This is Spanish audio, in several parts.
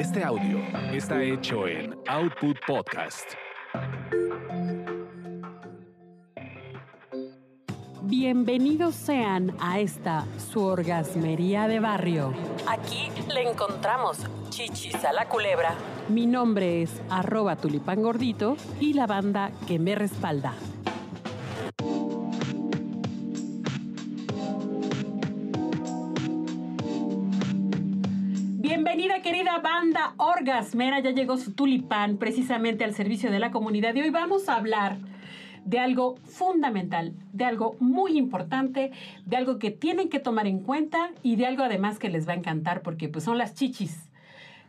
Este audio está hecho en Output Podcast. Bienvenidos sean a esta su orgasmería de barrio. Aquí le encontramos chichis a la culebra. Mi nombre es arroba tulipán gordito y la banda que me respalda. Orgasmera, ya llegó su tulipán precisamente al servicio de la comunidad y hoy vamos a hablar de algo fundamental, de algo muy importante, de algo que tienen que tomar en cuenta y de algo además que les va a encantar porque pues son las chichis.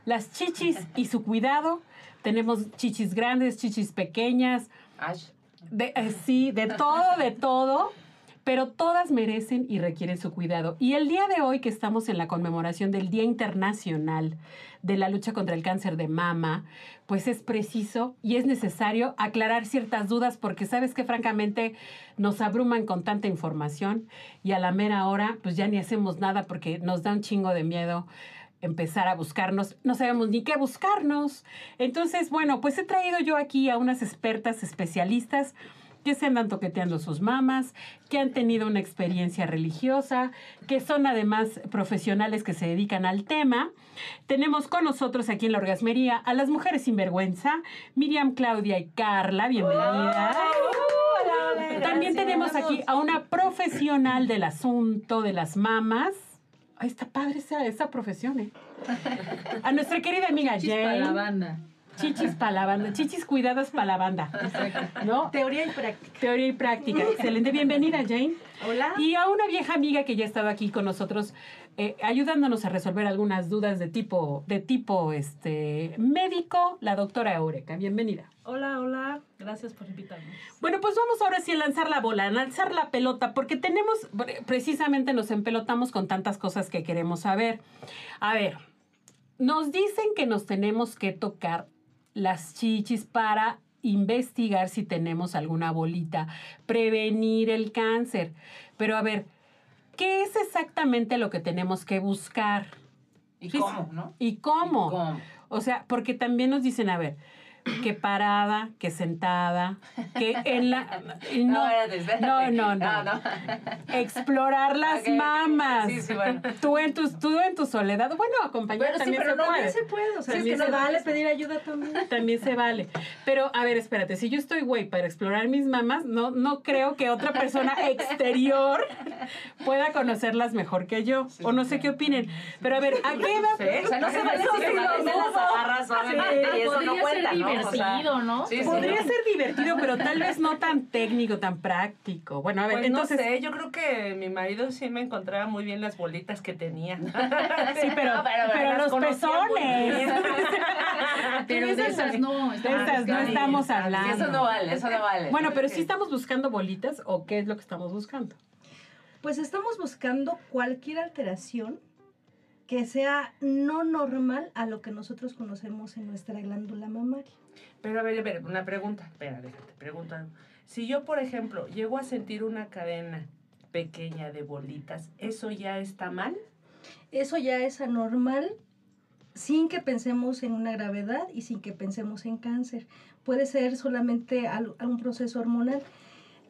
Las chichis y su cuidado. Tenemos chichis grandes, chichis pequeñas. De, eh, sí, de todo, de todo. Pero todas merecen y requieren su cuidado. Y el día de hoy que estamos en la conmemoración del Día Internacional de la lucha contra el cáncer de mama, pues es preciso y es necesario aclarar ciertas dudas porque sabes que francamente nos abruman con tanta información y a la mera hora pues ya ni hacemos nada porque nos da un chingo de miedo empezar a buscarnos, no sabemos ni qué buscarnos. Entonces, bueno, pues he traído yo aquí a unas expertas especialistas que se andan toqueteando sus mamas, que han tenido una experiencia religiosa, que son además profesionales que se dedican al tema. Tenemos con nosotros aquí en la orgasmería a las mujeres sin vergüenza, Miriam, Claudia y Carla, bienvenidas. También tenemos aquí a una profesional del asunto de las mamas. Ay, está padre esa, esa profesión, ¿eh? A nuestra querida amiga Jane. La banda. Chichis para la banda, chichis cuidadas para la banda. ¿No? Teoría y práctica. Teoría y práctica. Excelente. Bienvenida, Jane. Hola. Y a una vieja amiga que ya ha estado aquí con nosotros, eh, ayudándonos a resolver algunas dudas de tipo, de tipo este, médico, la doctora Eureka. Bienvenida. Hola, hola. Gracias por invitarnos. Bueno, pues vamos ahora sí a lanzar la bola, a lanzar la pelota, porque tenemos, precisamente nos empelotamos con tantas cosas que queremos saber. A ver, nos dicen que nos tenemos que tocar las chichis para investigar si tenemos alguna bolita, prevenir el cáncer. Pero a ver, ¿qué es exactamente lo que tenemos que buscar? ¿Y Sí, cómo, no? ¿Y cómo? ¿Y cómo? O sea, porque también nos dicen, a ver, que parada, que sentada, que en la... No, No, no, no, no. No, no. Explorar las mamas. Sí, sí, bueno. Tú en tu, tú en tu soledad. Bueno, acompañar Bueno, sí, también pero se no, puede. también se puede. O sea, es También que se se vale pedir ayuda también. También se vale. Pero, a ver, espérate, si yo estoy güey para explorar mis mamas, no, no creo que otra persona exterior pueda conocerlas mejor que yo. o no sé qué opinen. Pero a ver, ¿a qué? Sí, o sea, no se vale si sí de las agarras y eso no cuenta, ser ¿no? O sea, divertido, ¿no? sí, sí, Podría sí. ser divertido, pero tal vez no tan técnico, tan práctico. Bueno, a ver, Pues entonces. no sé, yo creo que mi marido sí me encontraba muy bien las bolitas que tenía. Sí, pero, No, pero- los pezones. Pero de esas no. De esas no estamos Sí, hablando. eso no vale, eso no vale. Bueno, pero sí estamos buscando bolitas o qué es lo que estamos buscando. Pues estamos buscando cualquier alteración que sea no normal a lo que nosotros conocemos en nuestra glándula mamaria. Pero a ver, a ver, una pregunta. Espera, déjate, pregunta. Si yo, por ejemplo, llego a sentir una cadena pequeña de bolitas, ¿eso ya está mal? Eso ya es anormal sin que pensemos en una gravedad y sin que pensemos en cáncer. Puede ser solamente al- algún proceso hormonal.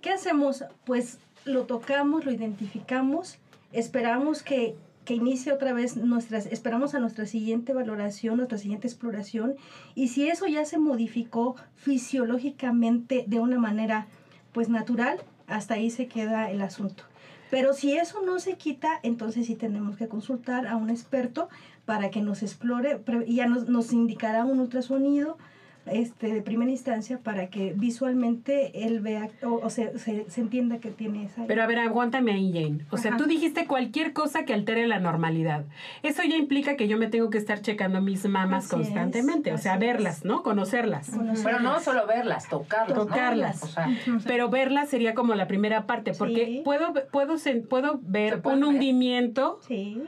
¿Qué hacemos? Pues lo tocamos, lo identificamos, esperamos que, que inicie otra vez nuestras, esperamos a nuestra siguiente valoración, nuestra siguiente exploración, y si eso ya se modificó fisiológicamente de una manera pues natural, hasta ahí se queda el asunto. Pero si eso no se quita, entonces sí tenemos que consultar a un experto para que nos explore y ya nos, nos indicará un ultrasonido este, de primera instancia para que visualmente él vea o, o se, se, se entienda que tiene esa... Pero a ver, aguántame ahí, Jane. O sea, tú dijiste cualquier cosa que altere la normalidad. Eso ya implica que yo me tengo que estar checando mis mamas Así es, constantemente. o sea, es. verlas, ¿no? Conocerlas. Conocerlas. Pero no solo verlas, tocarlas. ¿no? Tocarlas. O sea, Pero verlas sería como la primera parte, porque Sí. puedo, puedo, puedo ver un ver. hundimiento, Sí,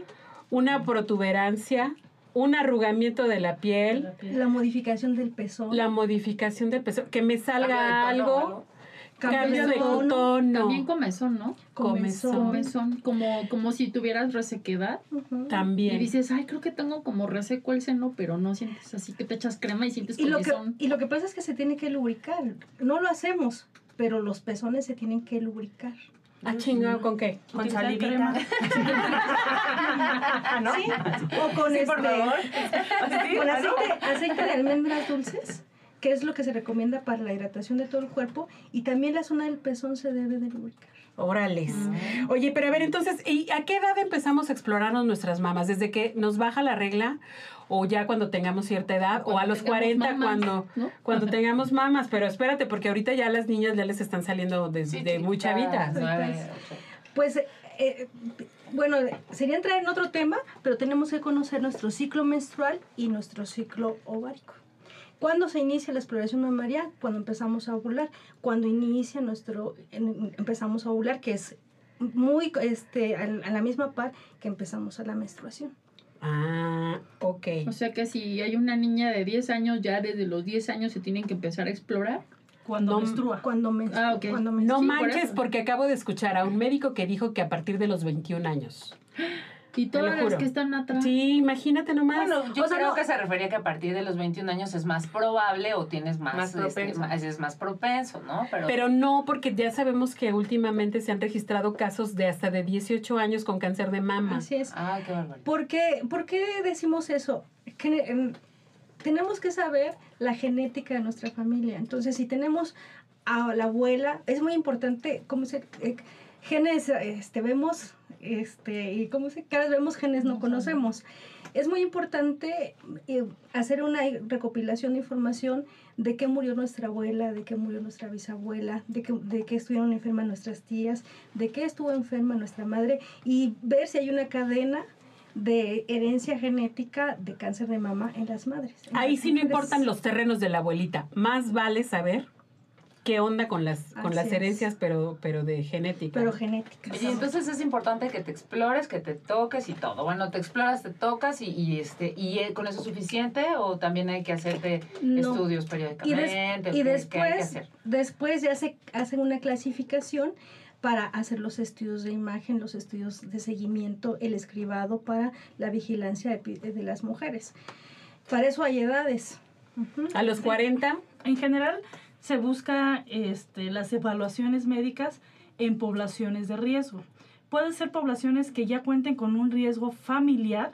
una protuberancia, un arrugamiento de la piel, la modificación del pezón. la modificación del peso, que me salga Cambio de tono, algo, ¿no? Cambio de tono. También comezón, ¿no? comezón. Comezón, como, como si tuvieras resequedad. También. Y dices, ay, creo que tengo como reseco el seno, pero no sientes así que te echas crema y sientes Y lo, que, comezón. y lo que pasa es que se tiene que lubricar. No lo hacemos, pero los pezones se tienen que lubricar. Ah, chingado, ¿con qué? Con salivita. crema. ¿No? Sí, o con Sí, este, por favor. ¿Sí? con ¿Ah, aceite, aceite de almendras dulces, que es lo que se recomienda para la hidratación de todo el cuerpo, y también la zona del pezón se debe de lubricar. Órales. Mm. Oye, pero a ver, entonces, ¿y a qué edad empezamos a explorarnos nuestras mamas? ¿Desde que nos baja la regla? ¿O ya cuando tengamos cierta edad? ¿O a los tengamos 40 mamas, cuando, ¿no? cuando tengamos mamas? Pero espérate, porque ahorita ya las niñas ya les están saliendo desde muy chavitas. Nueve, Chiquitas. ocho. Pues, eh, bueno, sería entrar en otro tema, pero tenemos que conocer nuestro ciclo menstrual y nuestro ciclo ovárico. ¿Cuándo se inicia la exploración mamaria? Cuando empezamos a ovular. Cuando inicia nuestro, empezamos a ovular, que es muy, este, a la misma par que empezamos a la menstruación. Ah, ok. O sea que si hay una niña de 10 años, ya desde los 10 años se tienen que empezar a explorar. Cuando No, menstrua. Cuando menstrua. Ah, cuando No menstrua. Por manches, porque acabo de escuchar a un médico que dijo que a partir de los 21 años. Y todas las que están atrás. Sí, imagínate nomás. Bueno, yo O sea, creo no- que se refería que a partir de los 21 años es más probable o tienes más, Más este, propenso. es más propenso, ¿no? Pero, Pero no, porque ya sabemos que últimamente se han registrado casos de hasta de 18 años con cáncer de mama. Así es. Ay, qué barbaridad. ¿Por qué, por qué decimos eso? Que, em, tenemos que saber la genética de nuestra familia. Entonces, si tenemos a la abuela, es muy importante, ¿cómo se eh, genes este, vemos, este, y cómo se cada vez vemos genes no conocemos. Es muy importante eh, hacer una recopilación de información de qué murió nuestra abuela, de qué murió nuestra bisabuela, de qué, de qué estuvieron enfermas nuestras tías, de qué estuvo enferma nuestra madre y ver si hay una cadena de herencia genética de cáncer de mama en las madres. en Ahí las sí no importan los terrenos de la abuelita. Más vale saber qué onda con las, con Así las es. herencias, pero, pero de genética. Pero genética. Y entonces es importante que te explores, que te toques y todo. Bueno, te exploras, te tocas y, y este y eh, con eso es suficiente o también hay que hacerte No. estudios Y, des- periódicamente. y ¿Qué- qué hay que después, hacer? después ya se hacen una clasificación para hacer los estudios de imagen, los estudios de seguimiento, el escribado para la vigilancia de, de las mujeres. Para eso hay edades. A los 40, En general, se busca este, las evaluaciones médicas en poblaciones de riesgo. Pueden ser poblaciones que ya cuenten con un riesgo familiar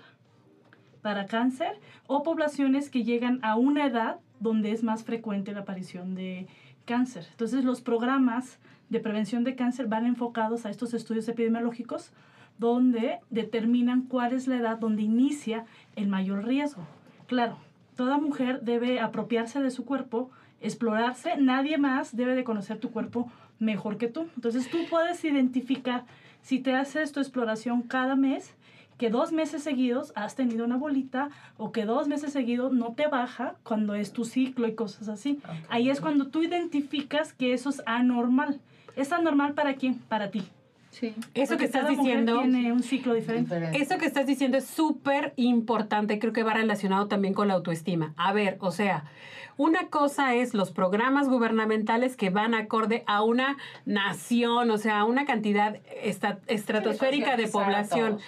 para cáncer o poblaciones que llegan a una edad donde es más frecuente la aparición de cáncer. Entonces, los programas de prevención de cáncer van enfocados a estos estudios epidemiológicos donde determinan cuál es la edad donde inicia el mayor riesgo. Claro, toda mujer debe apropiarse de su cuerpo, explorarse, nadie más debe de conocer tu cuerpo mejor que tú. Entonces tú puedes identificar si te haces tu exploración cada mes, que dos meses seguidos has tenido una bolita o que dos meses seguidos no te baja cuando es tu ciclo y cosas así. Ahí es cuando tú identificas que eso es anormal. ¿Es anormal para quién? Para ti. Sí. eso Porque que estás cada mujer diciendo, tiene un ciclo diferente. Diferente. eso que estás diciendo es súper importante, creo que va relacionado también con la autoestima. A ver, o sea, una cosa es los programas gubernamentales que van acorde a una nación, o sea, a una cantidad estratosférica de población.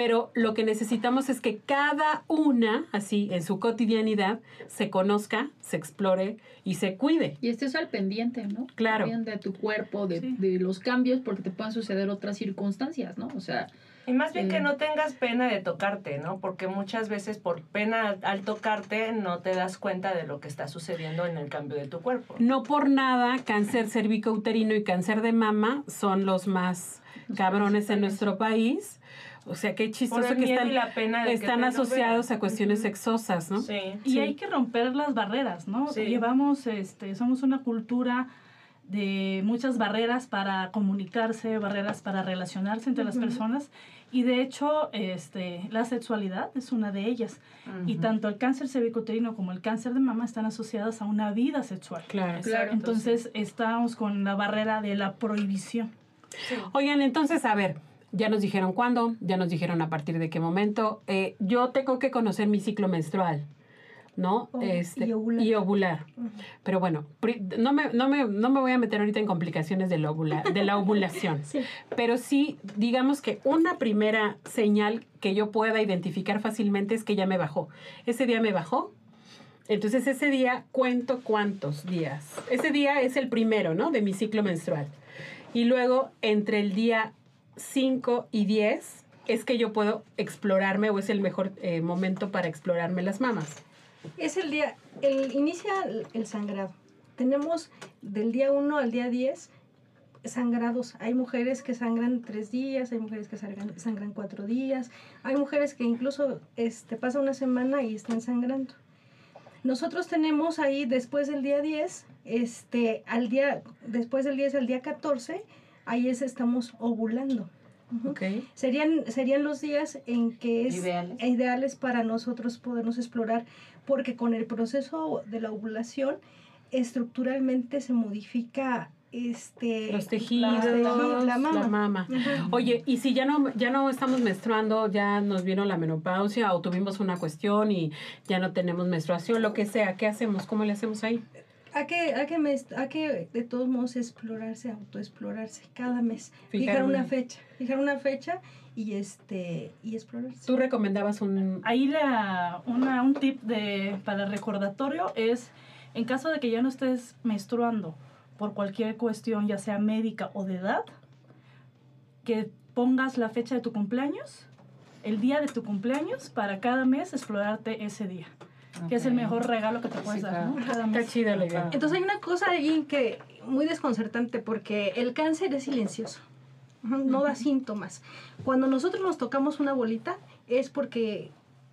Pero lo que necesitamos es que cada una, así, en su cotidianidad, se conozca, se explore y se cuide. Y estés al pendiente, ¿no? Claro. También de tu cuerpo, de, Sí. de los cambios, porque te pueden suceder otras circunstancias, ¿no? O sea, Y más bien que no tengas pena de tocarte, ¿no? Porque muchas veces por pena al tocarte no te das cuenta de lo que está sucediendo en el cambio de tu cuerpo. No por nada, cáncer cervicouterino y cáncer de mama son los más cabrones en nuestro país. O sea, qué Por chistoso el que miedo están, y la pena de que están lo asociados a cuestiones sexosas, ¿no? Sí. Y Sí. hay que romper las barreras, ¿no? Sí. Llevamos, este, somos una cultura de muchas barreras para comunicarse, barreras para relacionarse entre las Ujú. personas y de hecho este, la sexualidad es una de ellas y tanto el cáncer cervicuterino como el cáncer de mama están asociadas a una vida sexual. Claro. Claro, entonces estamos con la barrera de la prohibición. Oigan, entonces, a ver, ya nos dijeron cuándo, ya nos dijeron a partir de qué momento. Eh, yo tengo que conocer mi ciclo menstrual. ¿no? O- Este, y ovular. y ovular. Pero bueno, no me, no, me, no me voy a meter ahorita en complicaciones de la, ovula- de la ovulación. Sí. Pero sí, digamos que una primera señal que yo pueda identificar fácilmente es que ya me bajó. Ese día me bajó. Entonces ese día cuento cuántos días. Ese día es el primero, ¿no? De mi ciclo menstrual. Y luego entre el día 5 y 10 es que yo puedo explorarme o es el mejor eh, momento para explorarme las mamas. Es el día, el, inicia el, sangrado. Tenemos del día 1 al día 10 sangrados. Hay mujeres que sangran tres días, hay mujeres que sangran, sangran cuatro días, hay mujeres que incluso este, pasa una semana y están sangrando. Nosotros tenemos ahí después del día 10, este, al día, después del 10 al día 14, ahí es estamos ovulando. Serían, serían los días en que es Ideales. ideales para nosotros podernos explorar, porque con el proceso de la ovulación, estructuralmente se modifica este Los tejidos, tejidos, la mama. La mama. Ujú. Oye, y si ya no, ya no estamos menstruando, ya nos vino la menopausia o tuvimos una cuestión y ya no tenemos menstruación, lo que sea, ¿qué hacemos? ¿Cómo le hacemos ahí? Hay que, hay que, mes- hay que de todos modos explorarse, autoexplorarse cada mes. Fijar Fijar, una un- fecha, fijar una fecha y este y explorarse. Tú recomendabas un... Ahí la, una, un tip de, para el recordatorio es, en caso de que ya no estés menstruando por cualquier cuestión, ya sea médica o de edad, que pongas la fecha de tu cumpleaños, el día de tu cumpleaños, para cada mes explorarte ese día, que es el mejor regalo que te puedes Sí, dar, ¿no? Está chida la idea. Entonces hay una cosa ahí que muy desconcertante porque el cáncer es silencioso, no da síntomas. Cuando nosotros nos tocamos una bolita es porque,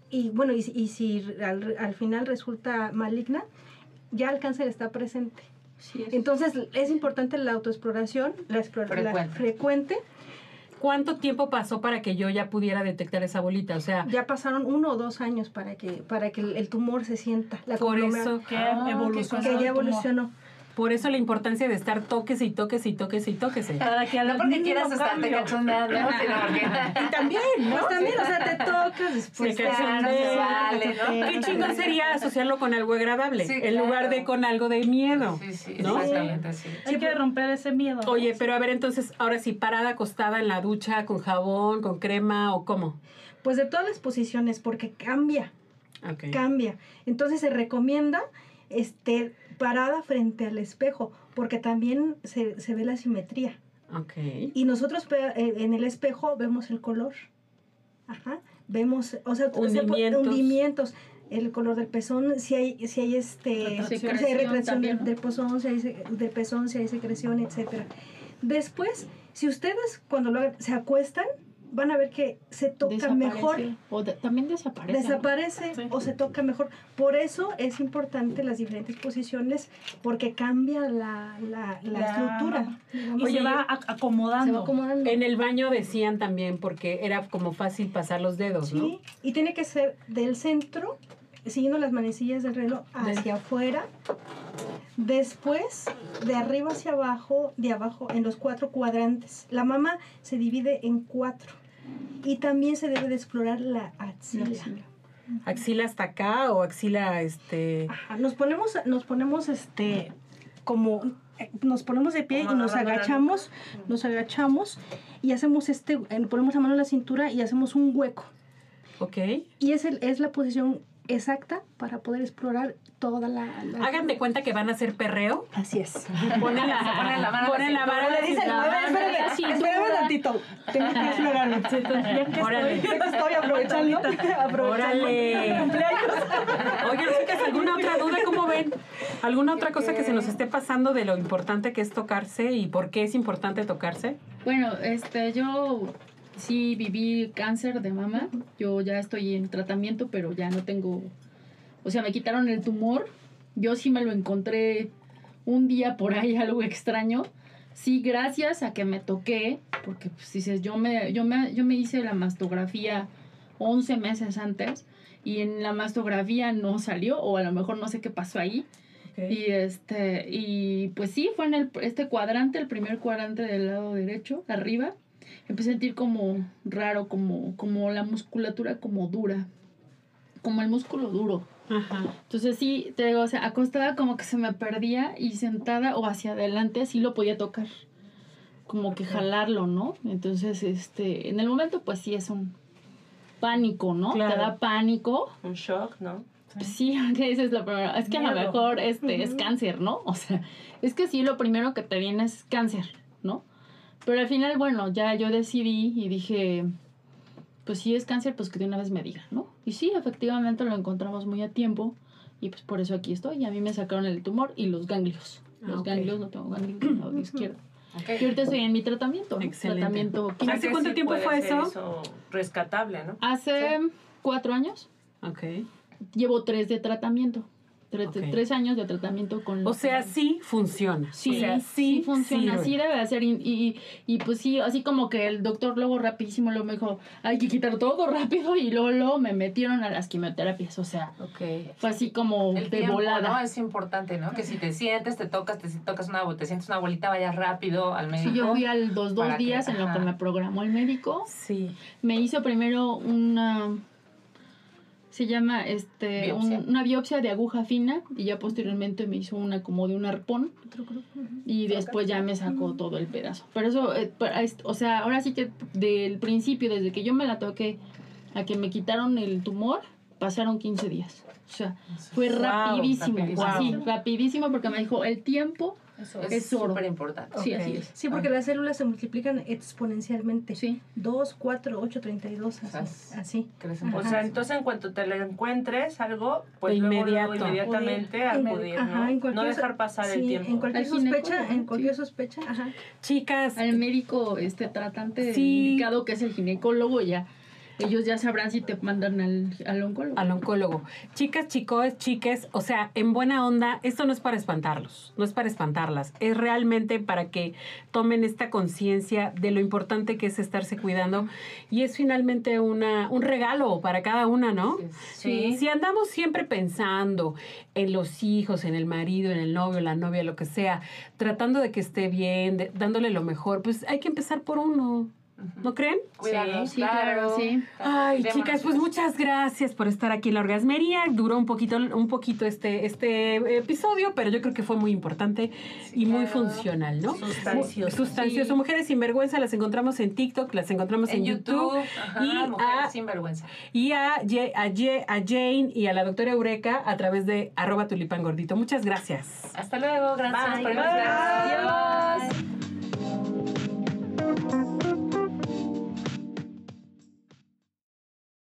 y bueno, y, y si al, al final resulta maligna, ya el cáncer está presente. Entonces es importante la autoexploración, la, explora- la Frecuente. frecuente. ¿Cuánto tiempo pasó para que yo ya pudiera detectar esa bolita? O sea, Ya pasaron uno o dos años para que, para que el, el tumor se sienta. La por eso, Que Ah, evolucionó. que ya tumor. evolucionó. Por eso la importancia de estar toques y toques y toques y toques. Para que al No porque quieras estarte cachondeando, sino porque... Y también, ¿no? Pues también, o sea, te tocas, después Se te cachondea, sale, ¿no? Qué chingón sería asociarlo con algo agradable, Sí, en lugar de con algo de miedo. Sí, sí, ¿no? exactamente, sí. Hay que romper ese miedo. ¿no? Oye, pero a ver, entonces, ahora sí, parada acostada en la ducha, con jabón, con crema o cómo. Pues de todas las posiciones, porque cambia, Ok. cambia. Entonces se recomienda este, parada frente al espejo, porque también se, se ve la simetría. Ok. Y nosotros eh, en el espejo vemos el color. Ajá. Vemos, o sea, Hundimientos. hundimientos. El color del pezón, si hay, si hay este, si hay Secreción retracción del, también, ¿no? del pezón, si hay, se- del pezón, si hay secreción, etcétera. Después, si ustedes cuando lo hagan, se acuestan, van a ver que se toca Desaparece. mejor O de- también desaparece. desaparece Sí. o se toca mejor. Por eso es importante las diferentes posiciones porque cambia la, la, la La- estructura. Y. Oye, se va ac- acomodando. se va acomodando. En el baño decían también, porque era como fácil pasar los dedos, ¿no? Sí, y tiene que ser del centro, siguiendo las manecillas del reloj hacia afuera. Después, de arriba hacia abajo, de abajo en los cuatro cuadrantes. La mama se divide en cuatro. Y también se debe de explorar la axila. axila. Axila hasta acá o axila, este... Ajá, Nos ponemos, nos ponemos este como eh, nos ponemos de pie y nos agachamos, nos agachamos y hacemos este, eh, ponemos la mano en la cintura y hacemos un hueco. Ok. Y es, el, es la posición exacta para poder explorar toda la... la- Hagan de cuenta que van a hacer perreo. Así es. Ponen la, ponen la mano ponen la mano Le dicen, espérame, tantito, tengo que explorarlo. Órale. que estoy aprovechando, aprovechando. Órale. Oigan, chicas, ¿alguna otra duda? ¿Cómo ven? ¿Alguna otra cosa que se nos esté pasando de lo importante que es tocarse y por qué es importante tocarse? Bueno, este, yo sí viví cáncer de mama. Yo ya estoy en tratamiento, pero ya no tengo. O sea, me quitaron el tumor. Yo sí me lo encontré un día por ahí, algo extraño. Sí, gracias a que me toqué, porque pues dices, yo me, yo me, yo me hice la mastografía 11 meses antes y en la mastografía no salió, o a lo mejor no sé qué pasó ahí. Y este, y pues sí, fue en el, este cuadrante, el primer cuadrante del lado derecho, arriba. Empecé a sentir como raro, como, como la musculatura como dura. Como el músculo duro. Ajá. Entonces sí, te digo, o sea, acostada como que se me perdía y sentada o hacia adelante sí lo podía tocar. Como que jalarlo, ¿no? Entonces, este, en el momento pues sí es un pánico, ¿no? Claro. Te da pánico. Un shock, ¿no? Sí, que dices lo primero. Es que a lo mejor este es cáncer, ¿no? O sea, es que sí, lo primero que te viene es cáncer, ¿no? Pero al final, bueno, ya yo decidí y dije, pues si es cáncer, pues que de una vez me digan, ¿no? Y sí, efectivamente lo encontramos muy a tiempo y pues por eso aquí estoy. Y a mí me sacaron el tumor y los ganglios. Ah, Los ok. ganglios, no tengo ganglios del lado izquierdo. Ok. Y ahorita estoy en mi tratamiento. Excelente. Tratamiento químico. ¿Hace cuánto sí tiempo fue ser eso? rescatable, ¿no? Hace cuatro años Ok. llevo tres de tratamiento. Tres, Ok. tres años de tratamiento con... O sea, sí funciona. Sí, o sea, sí, funciona, sirve. sí debe de ser. Y, y, y, pues sí, así como que el doctor luego rapidísimo luego me dijo, hay que quitar todo rápido y luego, luego me metieron a las quimioterapias. O sea, Ok. fue así como El de tiempo, volada. ¿no? Es importante, ¿no? Que si te sientes, te tocas, te si tocas una, te sientes una bolita, vayas rápido al médico. Sí, yo fui a los dos que- días en lo que me programó el médico. Sí. Me hizo primero una... Se llama este un- una biopsia de aguja fina y ya posteriormente me hizo una como de un arpón y después ya me sacó todo el pedazo. Pero eso, eh, para o sea, ahora sí que del principio, desde que yo me la toqué a que me quitaron el tumor, pasaron 15 días. O sea, fue Wow, rapidísimo, rapidísimo. así, rapidísimo porque me dijo, el tiempo, Eso Es súper importante. sí, así es. Sí, porque las células se multiplican exponencialmente. Sí. 2, 4, 8, 32, sea, así. así. Crecen O sea, entonces en cuanto te lo encuentres algo, pues De luego, luego inmediato. inmediatamente En- acudir, ajá, ¿no? en no dejar pasar sí, el tiempo. En cualquier Al sospecha, en cualquier sí. sospecha, ajá. Chicas, Al médico este tratante Sí. indicado que es el ginecólogo, ya ellos ya sabrán si te mandan al, al oncólogo. al oncólogo. Chicas, chicos, chiques, o sea, en buena onda, esto no es para espantarlos, no es para espantarlas, es realmente para que tomen esta conciencia de lo importante que es estarse cuidando y es finalmente una, un regalo para cada una, ¿no? Sí. Si andamos siempre pensando en los hijos, en el marido, en el novio, la novia, lo que sea, tratando de que esté bien, de- dándole lo mejor, pues hay que empezar por uno, ¿no creen? Cuidarnos, Sí, claro, sí. Ay, Démonos chicas, pues muchas gracias por estar aquí en la orgasmería. Duró un poquito, un poquito este, este episodio, pero yo creo que fue muy importante y muy funcional, ¿no? Sustancioso. Sustancioso. Sí. Mujeres sin vergüenza las encontramos en TikTok, las encontramos en, En YouTube, ajá, y, mujeres a, sin vergüenza. y a, Ye- a, Ye- a Jane y a la doctora Eureka a través de arroba tulipán gordito. Muchas gracias. Hasta luego, gracias Bye. por Bye. Adiós.